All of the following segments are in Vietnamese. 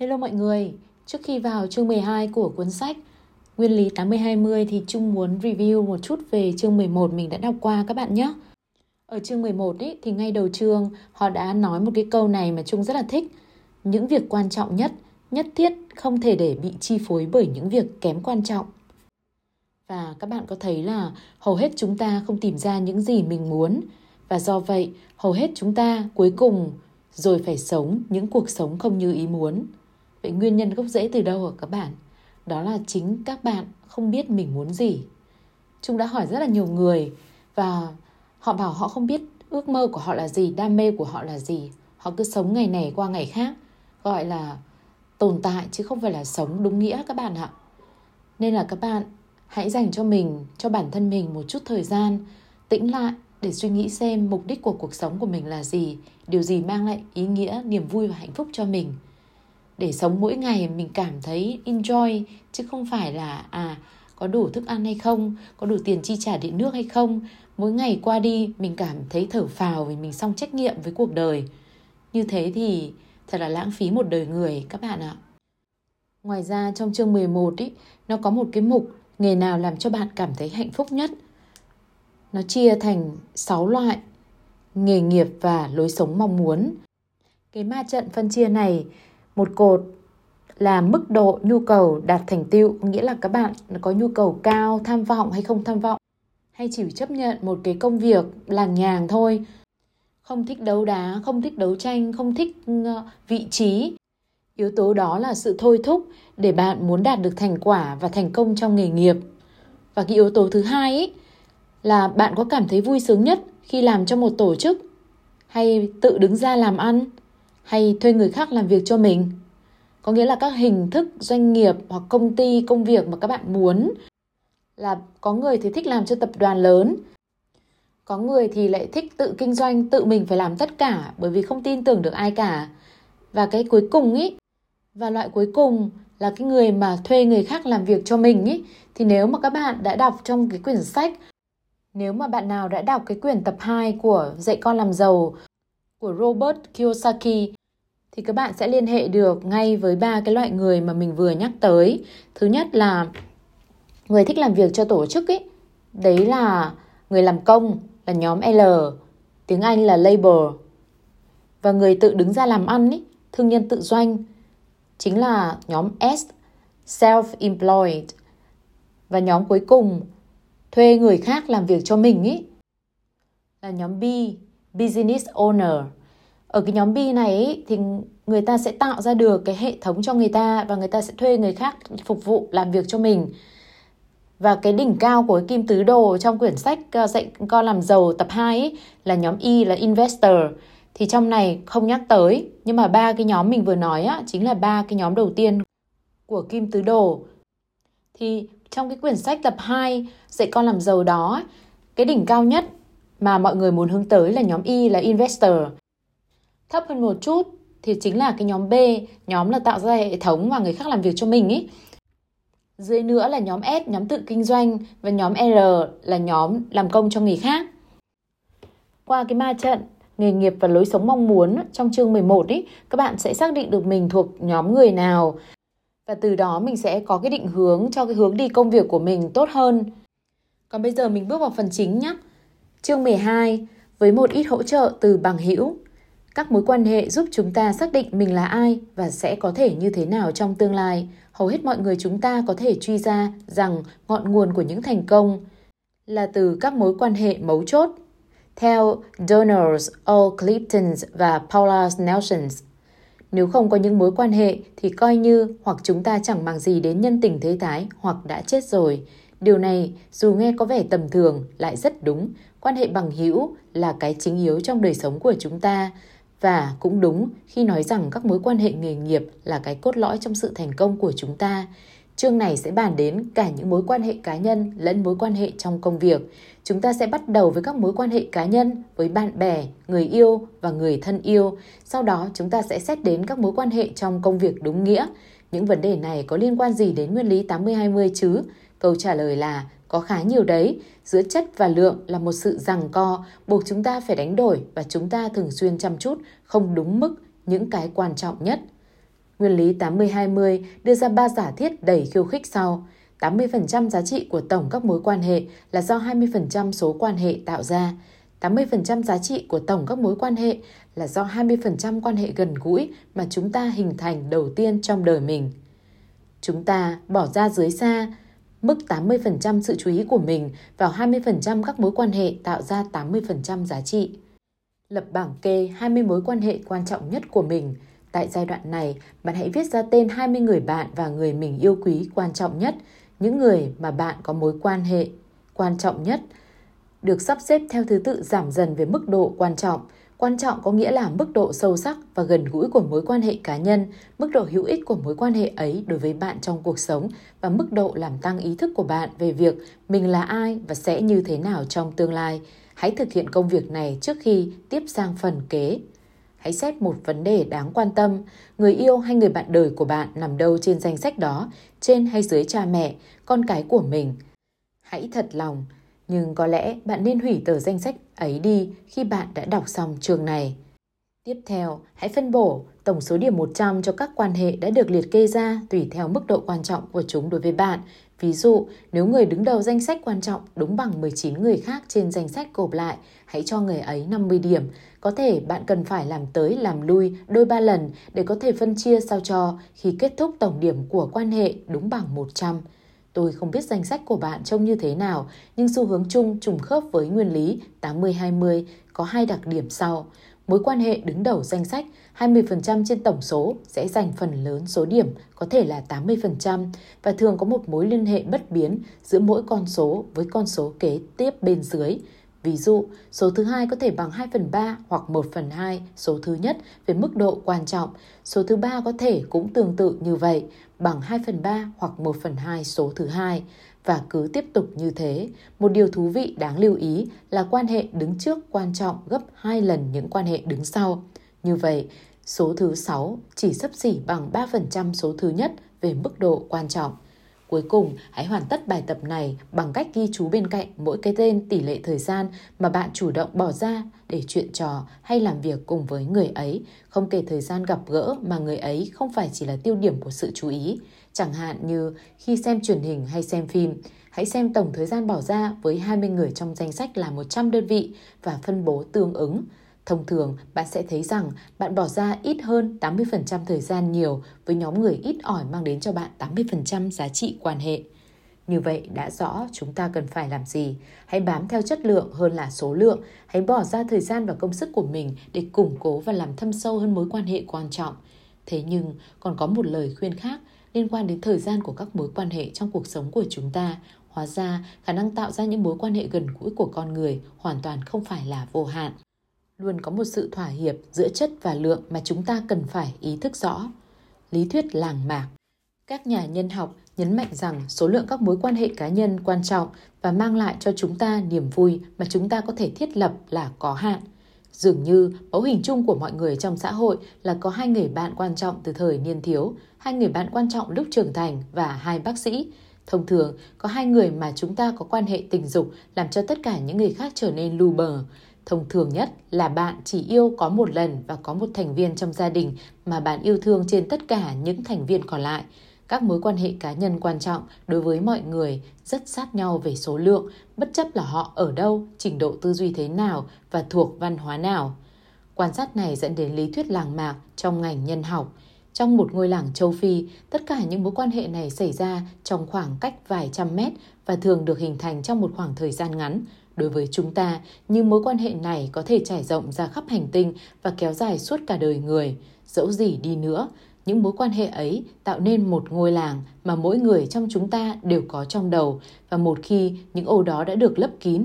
Hello mọi người, trước khi vào chương 12 của cuốn sách Nguyên lý 80-20 thì Trung muốn review một chút về chương 11 mình đã đọc qua các bạn nhé. Ở chương 11 ý, thì ngay đầu chương họ đã nói một cái câu này mà Trung rất là thích. Những việc quan trọng nhất, nhất thiết không thể để bị chi phối bởi những việc kém quan trọng. Và các bạn có thấy là hầu hết chúng ta không tìm ra những gì mình muốn và do vậy hầu hết chúng ta cuối cùng rồi phải sống những cuộc sống không như ý muốn. Vậy nguyên nhân gốc rễ từ đâu hả các bạn? Đó là chính các bạn không biết mình muốn gì. Chúng đã hỏi rất là nhiều người và họ bảo họ không biết ước mơ của họ là gì, đam mê của họ là gì. Họ cứ sống ngày này qua ngày khác, gọi là tồn tại chứ không phải là sống đúng nghĩa các bạn ạ. Nên là các bạn hãy dành cho mình, cho bản thân mình một chút thời gian tĩnh lại để suy nghĩ xem mục đích của cuộc sống của mình là gì, điều gì mang lại ý nghĩa, niềm vui và hạnh phúc cho mình để sống mỗi ngày mình cảm thấy enjoy, chứ không phải là à có đủ thức ăn hay không, có đủ tiền chi trả điện nước hay không. Mỗi ngày qua đi, mình cảm thấy thở phào vì mình xong trách nhiệm với cuộc đời. Như thế thì thật là lãng phí một đời người, các bạn ạ. Ngoài ra, trong chương 11 ý, nó có một cái mục, nghề nào làm cho bạn cảm thấy hạnh phúc nhất? Nó chia thành 6 loại, nghề nghiệp và lối sống mong muốn. Cái ma trận phân chia này một cột là mức độ nhu cầu đạt thành tựu nghĩa là các bạn có nhu cầu cao tham vọng hay không tham vọng. Hay chỉ chấp nhận một cái công việc làng nhàng thôi. Không thích đấu đá không thích đấu tranh không thích ờ, vị trí. Yếu tố đó là sự thôi thúc để bạn muốn đạt được thành quả và thành công trong nghề nghiệp. Và cái yếu tố thứ hai ấy, là bạn có cảm thấy vui sướng nhất khi làm cho một tổ chức hay tự đứng ra làm ăn? Hay thuê người khác làm việc cho mình. Có nghĩa là các hình thức doanh nghiệp hoặc công ty, công việc mà các bạn muốn là có người thì thích làm cho tập đoàn lớn, có người thì lại thích tự kinh doanh, tự mình phải làm tất cả bởi vì không tin tưởng được ai cả. Và cái cuối cùng ý, và loại cuối cùng là cái người mà thuê người khác làm việc cho mình ý, thì nếu mà các bạn đã đọc trong cái quyển sách, nếu mà bạn nào đã đọc cái quyển tập 2 của dạy con làm giàu của Robert Kiyosaki thì các bạn sẽ liên hệ được ngay với ba cái loại người mà mình vừa nhắc tới. Thứ nhất là người thích làm việc cho tổ chức ấy, đấy là người làm công là nhóm L, tiếng Anh là labor. Và người tự đứng ra làm ăn ấy, thương nhân tự doanh chính là nhóm S, self-employed. Và nhóm cuối cùng thuê người khác làm việc cho mình ấy là nhóm B, business owner. Ở cái nhóm B này thì người ta sẽ tạo ra được cái hệ thống cho người ta và người ta sẽ thuê người khác phục vụ làm việc cho mình. Và cái đỉnh cao của cái kim tứ đồ trong quyển sách ờ, dạy con làm giàu tập 2 ấy, là nhóm Y là investor. Thì trong này không nhắc tới nhưng mà ba cái nhóm mình vừa nói á, chính là ba cái nhóm đầu tiên của kim tứ đồ. Thì trong cái quyển sách tập 2 dạy con làm giàu đó cái đỉnh cao nhất mà mọi người muốn hướng tới là nhóm Y là investor thấp hơn một chút thì chính là cái nhóm B, nhóm là tạo ra hệ thống và người khác làm việc cho mình ý. Dưới nữa là nhóm S, nhóm tự kinh doanh và nhóm R là nhóm làm công cho người khác. Qua cái ma trận nghề nghiệp và lối sống mong muốn trong chương 11 ý, các bạn sẽ xác định được mình thuộc nhóm người nào và từ đó mình sẽ có cái định hướng cho cái hướng đi công việc của mình tốt hơn. Còn bây giờ mình bước vào phần chính nhé. Chương 12 với một ít hỗ trợ từ bằng hữu các mối quan hệ giúp chúng ta xác định mình là ai và sẽ có thể như thế nào trong tương lai. Hầu hết mọi người chúng ta có thể truy ra rằng ngọn nguồn của những thành công là từ các mối quan hệ mấu chốt. Theo Donors, o clifton và Paula Nelson, nếu không có những mối quan hệ thì coi như hoặc chúng ta chẳng mang gì đến nhân tình thế thái hoặc đã chết rồi. Điều này dù nghe có vẻ tầm thường lại rất đúng. Quan hệ bằng hữu là cái chính yếu trong đời sống của chúng ta. Và cũng đúng khi nói rằng các mối quan hệ nghề nghiệp là cái cốt lõi trong sự thành công của chúng ta. Chương này sẽ bàn đến cả những mối quan hệ cá nhân lẫn mối quan hệ trong công việc. Chúng ta sẽ bắt đầu với các mối quan hệ cá nhân với bạn bè, người yêu và người thân yêu. Sau đó chúng ta sẽ xét đến các mối quan hệ trong công việc đúng nghĩa. Những vấn đề này có liên quan gì đến nguyên lý 80-20 chứ? Câu trả lời là có khá nhiều đấy. Giữa chất và lượng là một sự giằng co, buộc chúng ta phải đánh đổi và chúng ta thường xuyên chăm chút, không đúng mức những cái quan trọng nhất. Nguyên lý 80-20 đưa ra ba giả thiết đầy khiêu khích sau. 80% giá trị của tổng các mối quan hệ là do 20% số quan hệ tạo ra. 80% giá trị của tổng các mối quan hệ là do 20% quan hệ gần gũi mà chúng ta hình thành đầu tiên trong đời mình. Chúng ta bỏ ra dưới xa mức 80% sự chú ý của mình vào 20% các mối quan hệ tạo ra 80% giá trị. Lập bảng kê 20 mối quan hệ quan trọng nhất của mình. Tại giai đoạn này, bạn hãy viết ra tên 20 người bạn và người mình yêu quý quan trọng nhất, những người mà bạn có mối quan hệ quan trọng nhất, được sắp xếp theo thứ tự giảm dần về mức độ quan trọng. Quan trọng có nghĩa là mức độ sâu sắc và gần gũi của mối quan hệ cá nhân, mức độ hữu ích của mối quan hệ ấy đối với bạn trong cuộc sống và mức độ làm tăng ý thức của bạn về việc mình là ai và sẽ như thế nào trong tương lai. Hãy thực hiện công việc này trước khi tiếp sang phần kế. Hãy xét một vấn đề đáng quan tâm, người yêu hay người bạn đời của bạn nằm đâu trên danh sách đó, trên hay dưới cha mẹ, con cái của mình. Hãy thật lòng, nhưng có lẽ bạn nên hủy tờ danh sách ấy đi khi bạn đã đọc xong trường này. Tiếp theo, hãy phân bổ tổng số điểm 100 cho các quan hệ đã được liệt kê ra tùy theo mức độ quan trọng của chúng đối với bạn. Ví dụ, nếu người đứng đầu danh sách quan trọng đúng bằng 19 người khác trên danh sách gộp lại, hãy cho người ấy 50 điểm. Có thể bạn cần phải làm tới làm lui đôi ba lần để có thể phân chia sao cho khi kết thúc tổng điểm của quan hệ đúng bằng 100. Tôi không biết danh sách của bạn trông như thế nào, nhưng xu hướng chung trùng khớp với nguyên lý 80-20 có hai đặc điểm sau. Mối quan hệ đứng đầu danh sách 20% trên tổng số sẽ dành phần lớn số điểm, có thể là 80% và thường có một mối liên hệ bất biến giữa mỗi con số với con số kế tiếp bên dưới. Ví dụ, số thứ hai có thể bằng 2 phần 3 hoặc 1 phần 2 số thứ nhất về mức độ quan trọng. Số thứ ba có thể cũng tương tự như vậy, bằng 2 phần 3 hoặc 1 phần 2 số thứ hai và cứ tiếp tục như thế. Một điều thú vị đáng lưu ý là quan hệ đứng trước quan trọng gấp 2 lần những quan hệ đứng sau. Như vậy, số thứ 6 chỉ sấp xỉ bằng 3% số thứ nhất về mức độ quan trọng. Cuối cùng, hãy hoàn tất bài tập này bằng cách ghi chú bên cạnh mỗi cái tên tỷ lệ thời gian mà bạn chủ động bỏ ra để chuyện trò hay làm việc cùng với người ấy, không kể thời gian gặp gỡ mà người ấy không phải chỉ là tiêu điểm của sự chú ý. Chẳng hạn như khi xem truyền hình hay xem phim, hãy xem tổng thời gian bỏ ra với 20 người trong danh sách là 100 đơn vị và phân bố tương ứng. Thông thường, bạn sẽ thấy rằng bạn bỏ ra ít hơn 80% thời gian nhiều với nhóm người ít ỏi mang đến cho bạn 80% giá trị quan hệ. Như vậy đã rõ chúng ta cần phải làm gì. Hãy bám theo chất lượng hơn là số lượng. Hãy bỏ ra thời gian và công sức của mình để củng cố và làm thâm sâu hơn mối quan hệ quan trọng. Thế nhưng còn có một lời khuyên khác liên quan đến thời gian của các mối quan hệ trong cuộc sống của chúng ta. Hóa ra, khả năng tạo ra những mối quan hệ gần gũi của con người hoàn toàn không phải là vô hạn luôn có một sự thỏa hiệp giữa chất và lượng mà chúng ta cần phải ý thức rõ. Lý thuyết làng mạc Các nhà nhân học nhấn mạnh rằng số lượng các mối quan hệ cá nhân quan trọng và mang lại cho chúng ta niềm vui mà chúng ta có thể thiết lập là có hạn. Dường như mẫu hình chung của mọi người trong xã hội là có hai người bạn quan trọng từ thời niên thiếu, hai người bạn quan trọng lúc trưởng thành và hai bác sĩ. Thông thường, có hai người mà chúng ta có quan hệ tình dục làm cho tất cả những người khác trở nên lù bờ. Thông thường nhất là bạn chỉ yêu có một lần và có một thành viên trong gia đình mà bạn yêu thương trên tất cả những thành viên còn lại. Các mối quan hệ cá nhân quan trọng đối với mọi người rất sát nhau về số lượng, bất chấp là họ ở đâu, trình độ tư duy thế nào và thuộc văn hóa nào. Quan sát này dẫn đến lý thuyết làng mạc trong ngành nhân học. Trong một ngôi làng châu Phi, tất cả những mối quan hệ này xảy ra trong khoảng cách vài trăm mét và thường được hình thành trong một khoảng thời gian ngắn, Đối với chúng ta, nhưng mối quan hệ này có thể trải rộng ra khắp hành tinh và kéo dài suốt cả đời người. Dẫu gì đi nữa, những mối quan hệ ấy tạo nên một ngôi làng mà mỗi người trong chúng ta đều có trong đầu và một khi những ô đó đã được lấp kín,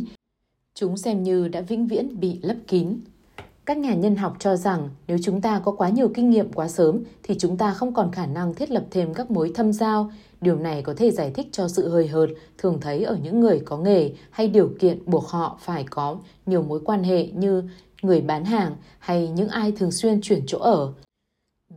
chúng xem như đã vĩnh viễn bị lấp kín. Các nhà nhân học cho rằng nếu chúng ta có quá nhiều kinh nghiệm quá sớm thì chúng ta không còn khả năng thiết lập thêm các mối thâm giao. Điều này có thể giải thích cho sự hơi hợt thường thấy ở những người có nghề hay điều kiện buộc họ phải có nhiều mối quan hệ như người bán hàng hay những ai thường xuyên chuyển chỗ ở.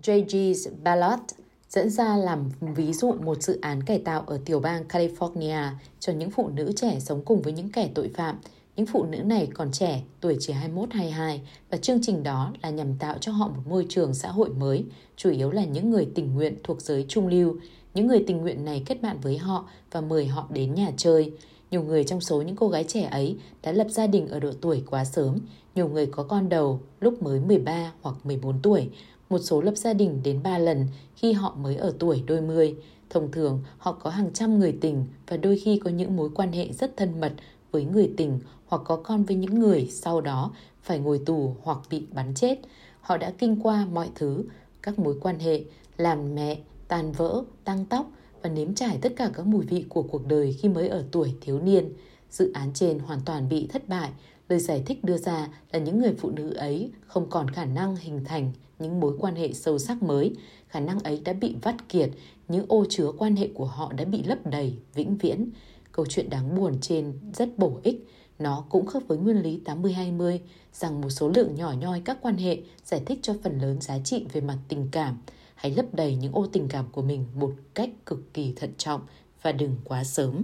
J.G. Ballot dẫn ra làm ví dụ một dự án cải tạo ở tiểu bang California cho những phụ nữ trẻ sống cùng với những kẻ tội phạm những phụ nữ này còn trẻ, tuổi chỉ 21-22 và chương trình đó là nhằm tạo cho họ một môi trường xã hội mới, chủ yếu là những người tình nguyện thuộc giới trung lưu. Những người tình nguyện này kết bạn với họ và mời họ đến nhà chơi. Nhiều người trong số những cô gái trẻ ấy đã lập gia đình ở độ tuổi quá sớm, nhiều người có con đầu lúc mới 13 hoặc 14 tuổi, một số lập gia đình đến 3 lần khi họ mới ở tuổi đôi mươi. Thông thường, họ có hàng trăm người tình và đôi khi có những mối quan hệ rất thân mật với người tình hoặc có con với những người sau đó phải ngồi tù hoặc bị bắn chết. Họ đã kinh qua mọi thứ, các mối quan hệ, làm mẹ, tàn vỡ, tăng tóc và nếm trải tất cả các mùi vị của cuộc đời khi mới ở tuổi thiếu niên. Dự án trên hoàn toàn bị thất bại. Lời giải thích đưa ra là những người phụ nữ ấy không còn khả năng hình thành những mối quan hệ sâu sắc mới. Khả năng ấy đã bị vắt kiệt, những ô chứa quan hệ của họ đã bị lấp đầy, vĩnh viễn. Câu chuyện đáng buồn trên rất bổ ích. Nó cũng khớp với nguyên lý 80-20 rằng một số lượng nhỏ nhoi các quan hệ giải thích cho phần lớn giá trị về mặt tình cảm. Hãy lấp đầy những ô tình cảm của mình một cách cực kỳ thận trọng và đừng quá sớm.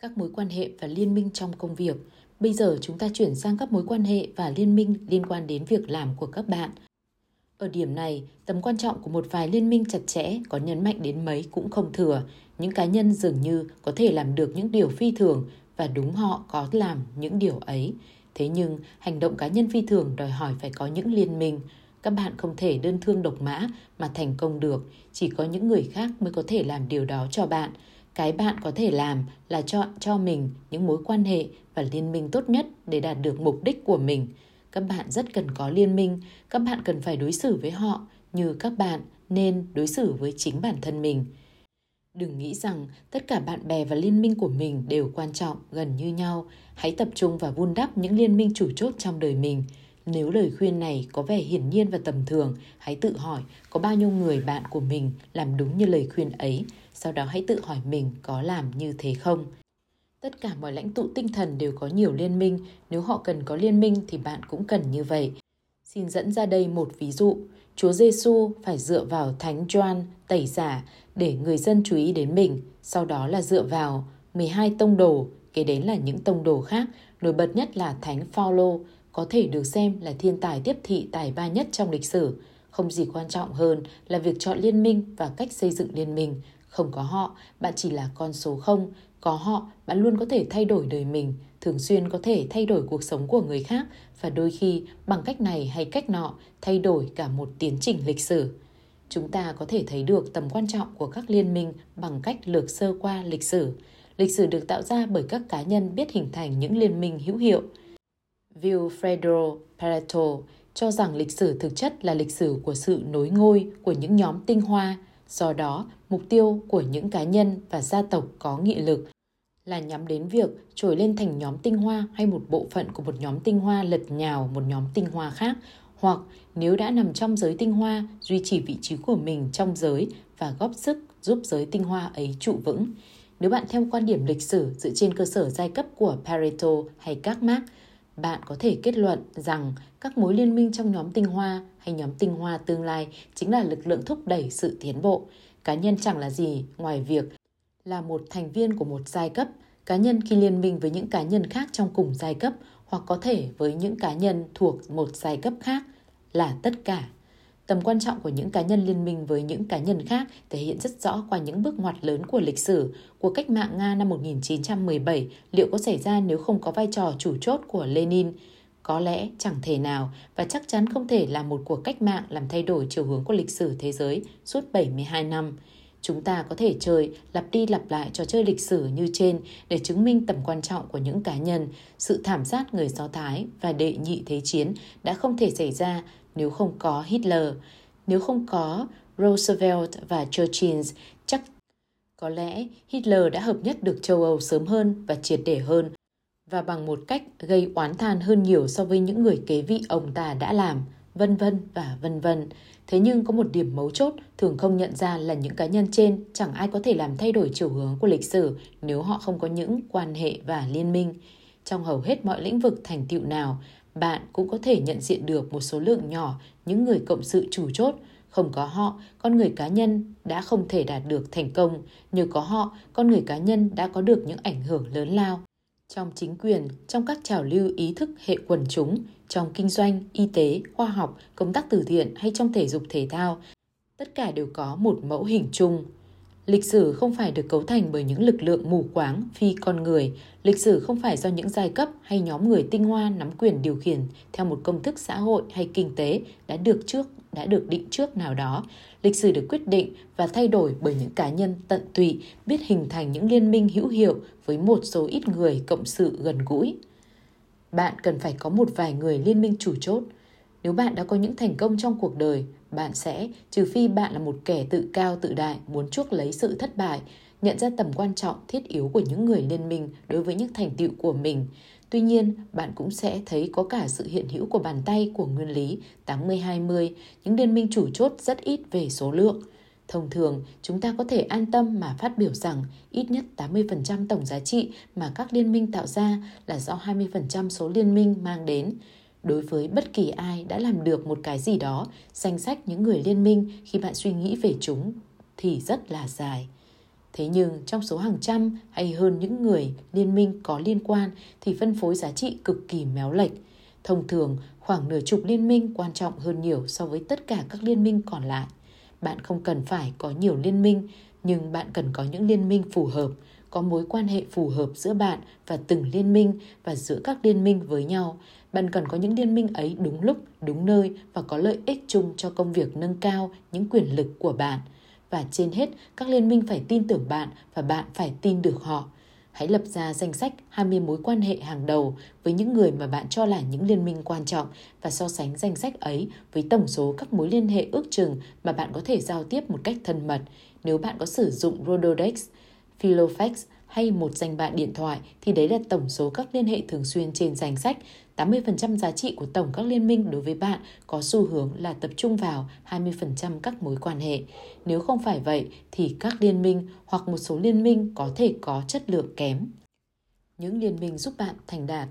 Các mối quan hệ và liên minh trong công việc. Bây giờ chúng ta chuyển sang các mối quan hệ và liên minh liên quan đến việc làm của các bạn. Ở điểm này, tầm quan trọng của một vài liên minh chặt chẽ có nhấn mạnh đến mấy cũng không thừa. Những cá nhân dường như có thể làm được những điều phi thường và đúng họ có làm những điều ấy. Thế nhưng, hành động cá nhân phi thường đòi hỏi phải có những liên minh. Các bạn không thể đơn thương độc mã mà thành công được, chỉ có những người khác mới có thể làm điều đó cho bạn. Cái bạn có thể làm là chọn cho mình những mối quan hệ và liên minh tốt nhất để đạt được mục đích của mình. Các bạn rất cần có liên minh, các bạn cần phải đối xử với họ như các bạn nên đối xử với chính bản thân mình. Đừng nghĩ rằng tất cả bạn bè và liên minh của mình đều quan trọng gần như nhau. Hãy tập trung và vun đắp những liên minh chủ chốt trong đời mình. Nếu lời khuyên này có vẻ hiển nhiên và tầm thường, hãy tự hỏi có bao nhiêu người bạn của mình làm đúng như lời khuyên ấy. Sau đó hãy tự hỏi mình có làm như thế không. Tất cả mọi lãnh tụ tinh thần đều có nhiều liên minh, nếu họ cần có liên minh thì bạn cũng cần như vậy. Xin dẫn ra đây một ví dụ. Chúa Giêsu phải dựa vào Thánh Gioan tẩy giả để người dân chú ý đến mình, sau đó là dựa vào 12 tông đồ, kế đến là những tông đồ khác, nổi bật nhất là Thánh Phaolô, có thể được xem là thiên tài tiếp thị tài ba nhất trong lịch sử. Không gì quan trọng hơn là việc chọn liên minh và cách xây dựng liên minh. Không có họ, bạn chỉ là con số không. Có họ, bạn luôn có thể thay đổi đời mình, thường xuyên có thể thay đổi cuộc sống của người khác và đôi khi bằng cách này hay cách nọ thay đổi cả một tiến trình lịch sử. Chúng ta có thể thấy được tầm quan trọng của các liên minh bằng cách lược sơ qua lịch sử. Lịch sử được tạo ra bởi các cá nhân biết hình thành những liên minh hữu hiệu. Vilfredo Pareto cho rằng lịch sử thực chất là lịch sử của sự nối ngôi của những nhóm tinh hoa, do đó mục tiêu của những cá nhân và gia tộc có nghị lực là nhắm đến việc trồi lên thành nhóm tinh hoa hay một bộ phận của một nhóm tinh hoa lật nhào một nhóm tinh hoa khác hoặc nếu đã nằm trong giới tinh hoa duy trì vị trí của mình trong giới và góp sức giúp giới tinh hoa ấy trụ vững. Nếu bạn theo quan điểm lịch sử dựa trên cơ sở giai cấp của Pareto hay các Marx, bạn có thể kết luận rằng các mối liên minh trong nhóm tinh hoa hay nhóm tinh hoa tương lai chính là lực lượng thúc đẩy sự tiến bộ. Cá nhân chẳng là gì ngoài việc là một thành viên của một giai cấp, cá nhân khi liên minh với những cá nhân khác trong cùng giai cấp hoặc có thể với những cá nhân thuộc một giai cấp khác là tất cả. Tầm quan trọng của những cá nhân liên minh với những cá nhân khác thể hiện rất rõ qua những bước ngoặt lớn của lịch sử. Cuộc cách mạng Nga năm 1917 liệu có xảy ra nếu không có vai trò chủ chốt của Lenin? Có lẽ chẳng thể nào và chắc chắn không thể là một cuộc cách mạng làm thay đổi chiều hướng của lịch sử thế giới suốt 72 năm. Chúng ta có thể chơi lặp đi lặp lại trò chơi lịch sử như trên để chứng minh tầm quan trọng của những cá nhân. Sự thảm sát người Do Thái và đệ nhị thế chiến đã không thể xảy ra nếu không có Hitler. Nếu không có Roosevelt và Churchill, chắc có lẽ Hitler đã hợp nhất được châu Âu sớm hơn và triệt để hơn và bằng một cách gây oán than hơn nhiều so với những người kế vị ông ta đã làm, vân vân và vân vân. Thế nhưng có một điểm mấu chốt thường không nhận ra là những cá nhân trên chẳng ai có thể làm thay đổi chiều hướng của lịch sử nếu họ không có những quan hệ và liên minh. Trong hầu hết mọi lĩnh vực thành tựu nào, bạn cũng có thể nhận diện được một số lượng nhỏ những người cộng sự chủ chốt. Không có họ, con người cá nhân đã không thể đạt được thành công. Nhờ có họ, con người cá nhân đã có được những ảnh hưởng lớn lao. trong chính quyền, trong các trào lưu ý thức hệ quần chúng, trong kinh doanh, y tế, khoa học, công tác từ thiện hay trong thể dục thể thao, tất cả đều có một mẫu hình chung. Lịch sử không phải được cấu thành bởi những lực lượng mù quáng, phi con người. Lịch sử không phải do những giai cấp hay nhóm người tinh hoa nắm quyền điều khiển theo một công thức xã hội hay kinh tế đã được trước đã được định trước nào đó. Lịch sử được quyết định và thay đổi bởi những cá nhân tận tụy biết hình thành những liên minh hữu hiệu với một số ít người cộng sự gần gũi. Bạn cần phải có một vài người liên minh chủ chốt. Nếu bạn đã có những thành công trong cuộc đời, bạn sẽ, trừ phi bạn là một kẻ tự cao tự đại muốn chuốc lấy sự thất bại, nhận ra tầm quan trọng thiết yếu của những người liên minh đối với những thành tựu của mình. Tuy nhiên, bạn cũng sẽ thấy có cả sự hiện hữu của bàn tay của nguyên lý 80-20, những liên minh chủ chốt rất ít về số lượng. Thông thường, chúng ta có thể an tâm mà phát biểu rằng ít nhất 80% tổng giá trị mà các liên minh tạo ra là do 20% số liên minh mang đến. Đối với bất kỳ ai đã làm được một cái gì đó, danh sách những người liên minh khi bạn suy nghĩ về chúng thì rất là dài. Thế nhưng trong số hàng trăm hay hơn những người liên minh có liên quan thì phân phối giá trị cực kỳ méo lệch. Thông thường, khoảng nửa chục liên minh quan trọng hơn nhiều so với tất cả các liên minh còn lại. Bạn không cần phải có nhiều liên minh, nhưng bạn cần có những liên minh phù hợp, có mối quan hệ phù hợp giữa bạn và từng liên minh và giữa các liên minh với nhau. Bạn cần có những liên minh ấy đúng lúc, đúng nơi và có lợi ích chung cho công việc nâng cao những quyền lực của bạn. Và trên hết, các liên minh phải tin tưởng bạn và bạn phải tin được họ. Hãy lập ra danh sách 20 mối quan hệ hàng đầu với những người mà bạn cho là những liên minh quan trọng và so sánh danh sách ấy với tổng số các mối liên hệ ước chừng mà bạn có thể giao tiếp một cách thân mật. Nếu bạn có sử dụng Rolodex, Philofax hay một danh bạ điện thoại thì đấy là tổng số các liên hệ thường xuyên trên danh sách 80% giá trị của tổng các liên minh đối với bạn có xu hướng là tập trung vào 20% các mối quan hệ. Nếu không phải vậy thì các liên minh hoặc một số liên minh có thể có chất lượng kém. Những liên minh giúp bạn thành đạt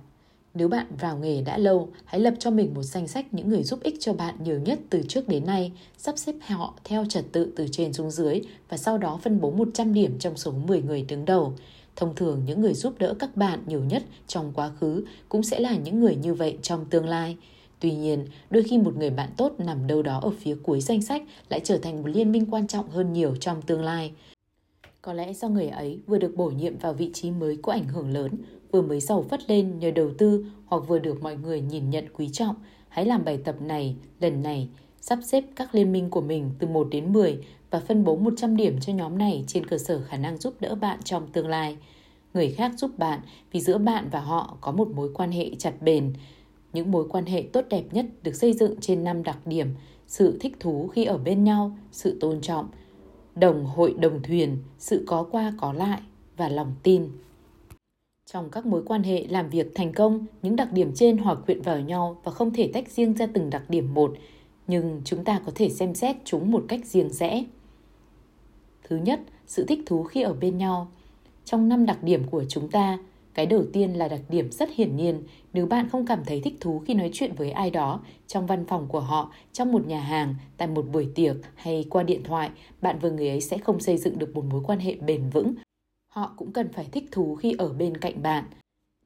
nếu bạn vào nghề đã lâu, hãy lập cho mình một danh sách những người giúp ích cho bạn nhiều nhất từ trước đến nay, sắp xếp họ theo trật tự từ trên xuống dưới và sau đó phân bố 100 điểm trong số 10 người đứng đầu. Thông thường những người giúp đỡ các bạn nhiều nhất trong quá khứ cũng sẽ là những người như vậy trong tương lai. Tuy nhiên, đôi khi một người bạn tốt nằm đâu đó ở phía cuối danh sách lại trở thành một liên minh quan trọng hơn nhiều trong tương lai. Có lẽ do người ấy vừa được bổ nhiệm vào vị trí mới có ảnh hưởng lớn, vừa mới giàu phất lên nhờ đầu tư hoặc vừa được mọi người nhìn nhận quý trọng. Hãy làm bài tập này lần này, sắp xếp các liên minh của mình từ 1 đến 10 và phân bố 100 điểm cho nhóm này trên cơ sở khả năng giúp đỡ bạn trong tương lai. Người khác giúp bạn vì giữa bạn và họ có một mối quan hệ chặt bền. Những mối quan hệ tốt đẹp nhất được xây dựng trên năm đặc điểm sự thích thú khi ở bên nhau, sự tôn trọng, đồng hội đồng thuyền, sự có qua có lại và lòng tin. Trong các mối quan hệ làm việc thành công, những đặc điểm trên hòa quyện vào nhau và không thể tách riêng ra từng đặc điểm một, nhưng chúng ta có thể xem xét chúng một cách riêng rẽ. Thứ nhất, sự thích thú khi ở bên nhau. Trong năm đặc điểm của chúng ta, cái đầu tiên là đặc điểm rất hiển nhiên, nếu bạn không cảm thấy thích thú khi nói chuyện với ai đó, trong văn phòng của họ, trong một nhà hàng, tại một buổi tiệc hay qua điện thoại, bạn và người ấy sẽ không xây dựng được một mối quan hệ bền vững. Họ cũng cần phải thích thú khi ở bên cạnh bạn.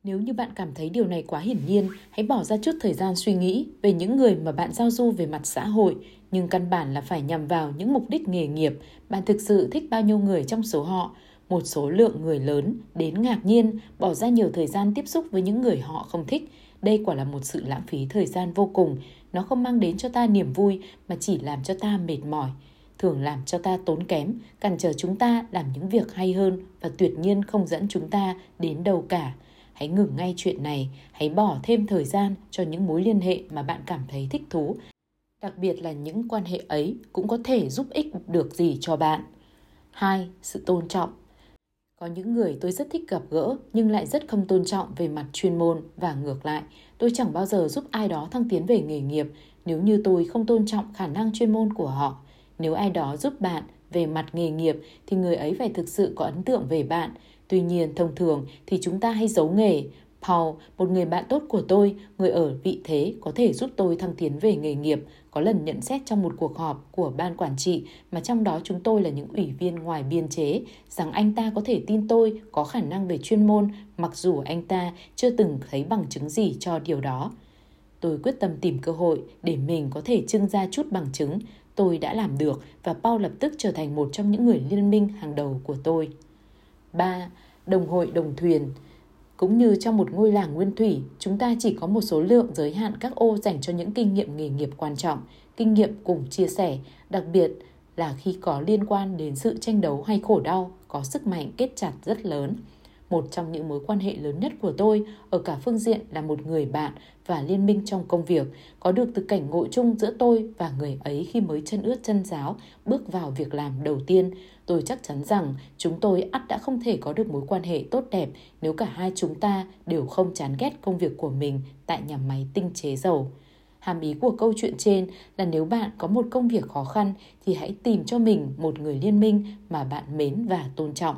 Nếu như bạn cảm thấy điều này quá hiển nhiên, hãy bỏ ra chút thời gian suy nghĩ về những người mà bạn giao du về mặt xã hội, nhưng căn bản là phải nhằm vào những mục đích nghề nghiệp. Bạn thực sự thích bao nhiêu người trong số họ? Một số lượng người lớn đến ngạc nhiên bỏ ra nhiều thời gian tiếp xúc với những người họ không thích. Đây quả là một sự lãng phí thời gian vô cùng. Nó không mang đến cho ta niềm vui mà chỉ làm cho ta mệt mỏi thường làm cho ta tốn kém, cản trở chúng ta làm những việc hay hơn và tuyệt nhiên không dẫn chúng ta đến đâu cả. Hãy ngừng ngay chuyện này, hãy bỏ thêm thời gian cho những mối liên hệ mà bạn cảm thấy thích thú. Đặc biệt là những quan hệ ấy cũng có thể giúp ích được gì cho bạn. 2. Sự tôn trọng. Có những người tôi rất thích gặp gỡ nhưng lại rất không tôn trọng về mặt chuyên môn và ngược lại, tôi chẳng bao giờ giúp ai đó thăng tiến về nghề nghiệp nếu như tôi không tôn trọng khả năng chuyên môn của họ. Nếu ai đó giúp bạn về mặt nghề nghiệp thì người ấy phải thực sự có ấn tượng về bạn. Tuy nhiên, thông thường thì chúng ta hay giấu nghề Paul, một người bạn tốt của tôi, người ở vị thế có thể giúp tôi thăng tiến về nghề nghiệp, có lần nhận xét trong một cuộc họp của ban quản trị mà trong đó chúng tôi là những ủy viên ngoài biên chế rằng anh ta có thể tin tôi có khả năng về chuyên môn mặc dù anh ta chưa từng thấy bằng chứng gì cho điều đó. Tôi quyết tâm tìm cơ hội để mình có thể trưng ra chút bằng chứng. Tôi đã làm được và Paul lập tức trở thành một trong những người liên minh hàng đầu của tôi. 3. Đồng hội đồng thuyền cũng như trong một ngôi làng nguyên thủy, chúng ta chỉ có một số lượng giới hạn các ô dành cho những kinh nghiệm nghề nghiệp quan trọng, kinh nghiệm cùng chia sẻ, đặc biệt là khi có liên quan đến sự tranh đấu hay khổ đau, có sức mạnh kết chặt rất lớn. Một trong những mối quan hệ lớn nhất của tôi ở cả phương diện là một người bạn và liên minh trong công việc, có được từ cảnh ngộ chung giữa tôi và người ấy khi mới chân ướt chân giáo bước vào việc làm đầu tiên. Tôi chắc chắn rằng chúng tôi ắt đã không thể có được mối quan hệ tốt đẹp nếu cả hai chúng ta đều không chán ghét công việc của mình tại nhà máy tinh chế dầu. Hàm ý của câu chuyện trên là nếu bạn có một công việc khó khăn thì hãy tìm cho mình một người liên minh mà bạn mến và tôn trọng.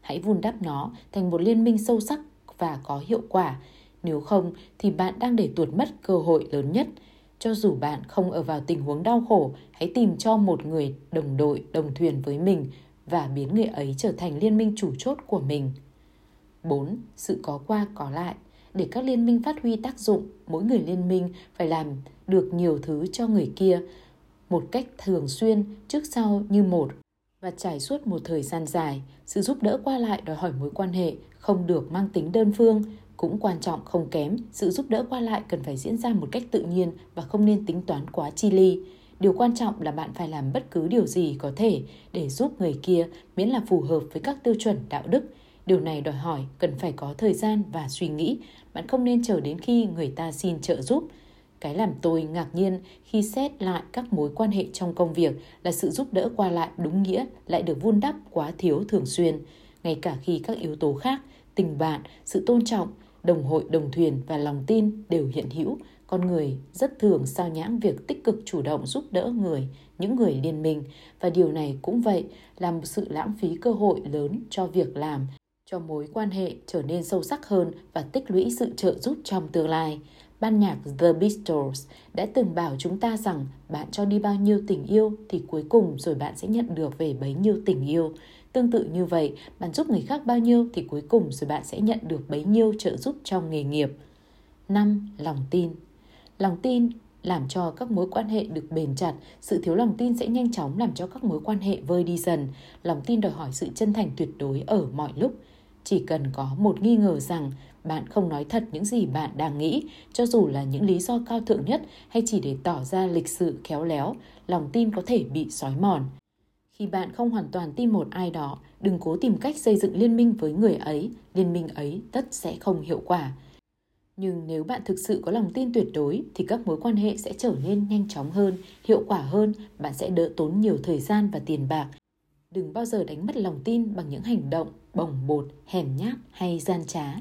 Hãy vun đắp nó thành một liên minh sâu sắc và có hiệu quả. Nếu không thì bạn đang để tuột mất cơ hội lớn nhất. Cho dù bạn không ở vào tình huống đau khổ, hãy tìm cho một người đồng đội, đồng thuyền với mình và biến người ấy trở thành liên minh chủ chốt của mình. 4. Sự có qua có lại để các liên minh phát huy tác dụng, mỗi người liên minh phải làm được nhiều thứ cho người kia một cách thường xuyên trước sau như một và trải suốt một thời gian dài, sự giúp đỡ qua lại đòi hỏi mối quan hệ không được mang tính đơn phương, cũng quan trọng không kém, sự giúp đỡ qua lại cần phải diễn ra một cách tự nhiên và không nên tính toán quá chi ly. Điều quan trọng là bạn phải làm bất cứ điều gì có thể để giúp người kia miễn là phù hợp với các tiêu chuẩn đạo đức. Điều này đòi hỏi cần phải có thời gian và suy nghĩ. Bạn không nên chờ đến khi người ta xin trợ giúp. Cái làm tôi ngạc nhiên khi xét lại các mối quan hệ trong công việc là sự giúp đỡ qua lại đúng nghĩa lại được vun đắp quá thiếu thường xuyên, ngay cả khi các yếu tố khác, tình bạn, sự tôn trọng, đồng hội đồng thuyền và lòng tin đều hiện hữu, con người rất thường sao nhãng việc tích cực chủ động giúp đỡ người, những người liên minh và điều này cũng vậy là một sự lãng phí cơ hội lớn cho việc làm cho mối quan hệ trở nên sâu sắc hơn và tích lũy sự trợ giúp trong tương lai. Ban nhạc The Beatles đã từng bảo chúng ta rằng bạn cho đi bao nhiêu tình yêu thì cuối cùng rồi bạn sẽ nhận được về bấy nhiêu tình yêu. Tương tự như vậy, bạn giúp người khác bao nhiêu thì cuối cùng rồi bạn sẽ nhận được bấy nhiêu trợ giúp trong nghề nghiệp. 5. Lòng tin Lòng tin làm cho các mối quan hệ được bền chặt, sự thiếu lòng tin sẽ nhanh chóng làm cho các mối quan hệ vơi đi dần. Lòng tin đòi hỏi sự chân thành tuyệt đối ở mọi lúc. Chỉ cần có một nghi ngờ rằng bạn không nói thật những gì bạn đang nghĩ, cho dù là những lý do cao thượng nhất hay chỉ để tỏ ra lịch sự khéo léo, lòng tin có thể bị xói mòn. Khi bạn không hoàn toàn tin một ai đó, đừng cố tìm cách xây dựng liên minh với người ấy, liên minh ấy tất sẽ không hiệu quả. Nhưng nếu bạn thực sự có lòng tin tuyệt đối thì các mối quan hệ sẽ trở nên nhanh chóng hơn, hiệu quả hơn, bạn sẽ đỡ tốn nhiều thời gian và tiền bạc. Đừng bao giờ đánh mất lòng tin bằng những hành động bồng bột, hèn nhát hay gian trá.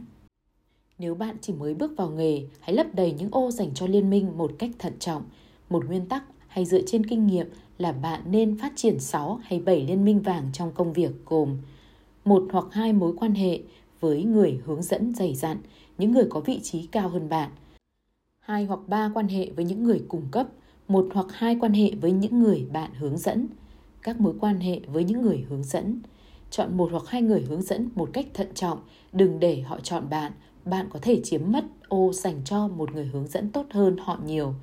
Nếu bạn chỉ mới bước vào nghề, hãy lấp đầy những ô dành cho liên minh một cách thận trọng. Một nguyên tắc hay dựa trên kinh nghiệm là bạn nên phát triển 6 hay 7 liên minh vàng trong công việc gồm một hoặc hai mối quan hệ với người hướng dẫn dày dặn, những người có vị trí cao hơn bạn. Hai hoặc ba quan hệ với những người cung cấp, một hoặc hai quan hệ với những người bạn hướng dẫn, các mối quan hệ với những người hướng dẫn. Chọn một hoặc hai người hướng dẫn một cách thận trọng, đừng để họ chọn bạn bạn có thể chiếm mất ô dành cho một người hướng dẫn tốt hơn họ nhiều.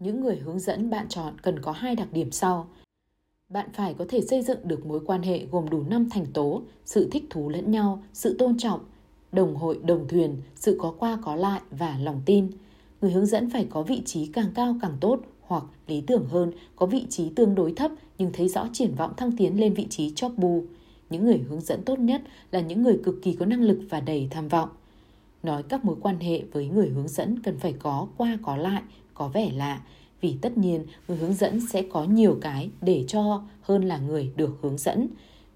Những người hướng dẫn bạn chọn cần có hai đặc điểm sau. Bạn phải có thể xây dựng được mối quan hệ gồm đủ năm thành tố, sự thích thú lẫn nhau, sự tôn trọng, đồng hội đồng thuyền, sự có qua có lại và lòng tin. Người hướng dẫn phải có vị trí càng cao càng tốt hoặc lý tưởng hơn có vị trí tương đối thấp nhưng thấy rõ triển vọng thăng tiến lên vị trí chóp bu. Những người hướng dẫn tốt nhất là những người cực kỳ có năng lực và đầy tham vọng nói các mối quan hệ với người hướng dẫn cần phải có qua có lại, có vẻ lạ, vì tất nhiên người hướng dẫn sẽ có nhiều cái để cho hơn là người được hướng dẫn.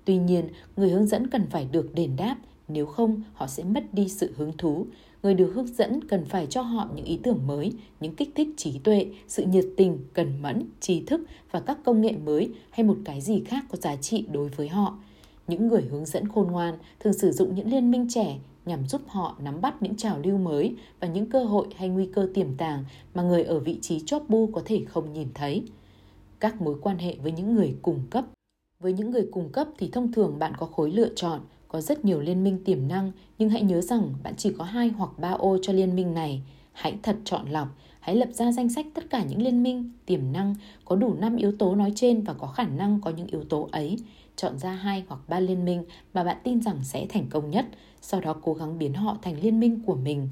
Tuy nhiên, người hướng dẫn cần phải được đền đáp, nếu không họ sẽ mất đi sự hứng thú. Người được hướng dẫn cần phải cho họ những ý tưởng mới, những kích thích trí tuệ, sự nhiệt tình, cần mẫn, trí thức và các công nghệ mới hay một cái gì khác có giá trị đối với họ. Những người hướng dẫn khôn ngoan thường sử dụng những liên minh trẻ nhằm giúp họ nắm bắt những trào lưu mới và những cơ hội hay nguy cơ tiềm tàng mà người ở vị trí chóp bu có thể không nhìn thấy. Các mối quan hệ với những người cung cấp Với những người cung cấp thì thông thường bạn có khối lựa chọn, có rất nhiều liên minh tiềm năng, nhưng hãy nhớ rằng bạn chỉ có hai hoặc ba ô cho liên minh này. Hãy thật chọn lọc, hãy lập ra danh sách tất cả những liên minh tiềm năng có đủ 5 yếu tố nói trên và có khả năng có những yếu tố ấy chọn ra hai hoặc ba liên minh mà bạn tin rằng sẽ thành công nhất, sau đó cố gắng biến họ thành liên minh của mình.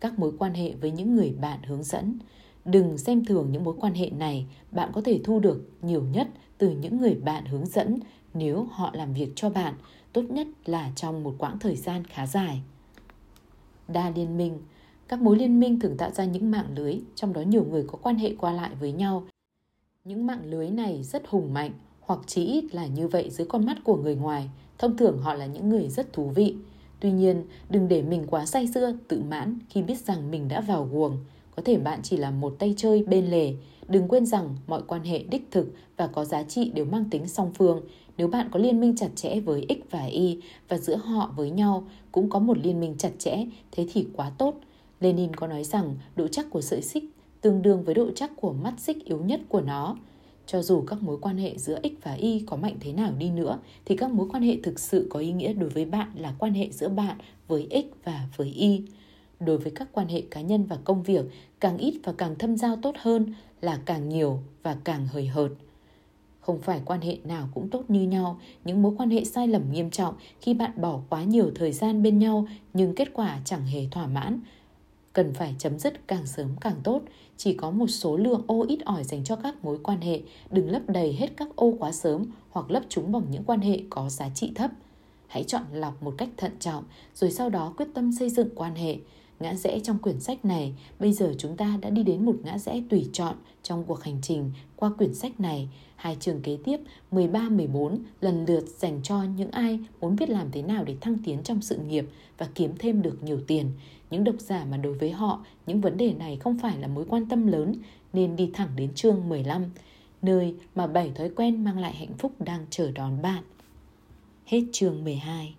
Các mối quan hệ với những người bạn hướng dẫn. Đừng xem thường những mối quan hệ này, bạn có thể thu được nhiều nhất từ những người bạn hướng dẫn nếu họ làm việc cho bạn, tốt nhất là trong một quãng thời gian khá dài. Đa liên minh các mối liên minh thường tạo ra những mạng lưới, trong đó nhiều người có quan hệ qua lại với nhau. Những mạng lưới này rất hùng mạnh, hoặc chỉ ít là như vậy dưới con mắt của người ngoài. Thông thường họ là những người rất thú vị. Tuy nhiên, đừng để mình quá say sưa, tự mãn khi biết rằng mình đã vào guồng. Có thể bạn chỉ là một tay chơi bên lề. Đừng quên rằng mọi quan hệ đích thực và có giá trị đều mang tính song phương. Nếu bạn có liên minh chặt chẽ với X và Y và giữa họ với nhau cũng có một liên minh chặt chẽ, thế thì quá tốt. Lenin có nói rằng độ chắc của sợi xích tương đương với độ chắc của mắt xích yếu nhất của nó. Cho dù các mối quan hệ giữa X và Y có mạnh thế nào đi nữa, thì các mối quan hệ thực sự có ý nghĩa đối với bạn là quan hệ giữa bạn với X và với Y. Đối với các quan hệ cá nhân và công việc, càng ít và càng thâm giao tốt hơn là càng nhiều và càng hời hợt. Không phải quan hệ nào cũng tốt như nhau, những mối quan hệ sai lầm nghiêm trọng khi bạn bỏ quá nhiều thời gian bên nhau nhưng kết quả chẳng hề thỏa mãn cần phải chấm dứt càng sớm càng tốt. Chỉ có một số lượng ô ít ỏi dành cho các mối quan hệ, đừng lấp đầy hết các ô quá sớm hoặc lấp chúng bằng những quan hệ có giá trị thấp. Hãy chọn lọc một cách thận trọng, rồi sau đó quyết tâm xây dựng quan hệ. Ngã rẽ trong quyển sách này, bây giờ chúng ta đã đi đến một ngã rẽ tùy chọn trong cuộc hành trình qua quyển sách này. Hai trường kế tiếp 13-14 lần lượt dành cho những ai muốn biết làm thế nào để thăng tiến trong sự nghiệp và kiếm thêm được nhiều tiền. Những độc giả mà đối với họ, những vấn đề này không phải là mối quan tâm lớn nên đi thẳng đến chương 15, nơi mà bảy thói quen mang lại hạnh phúc đang chờ đón bạn. Hết chương 12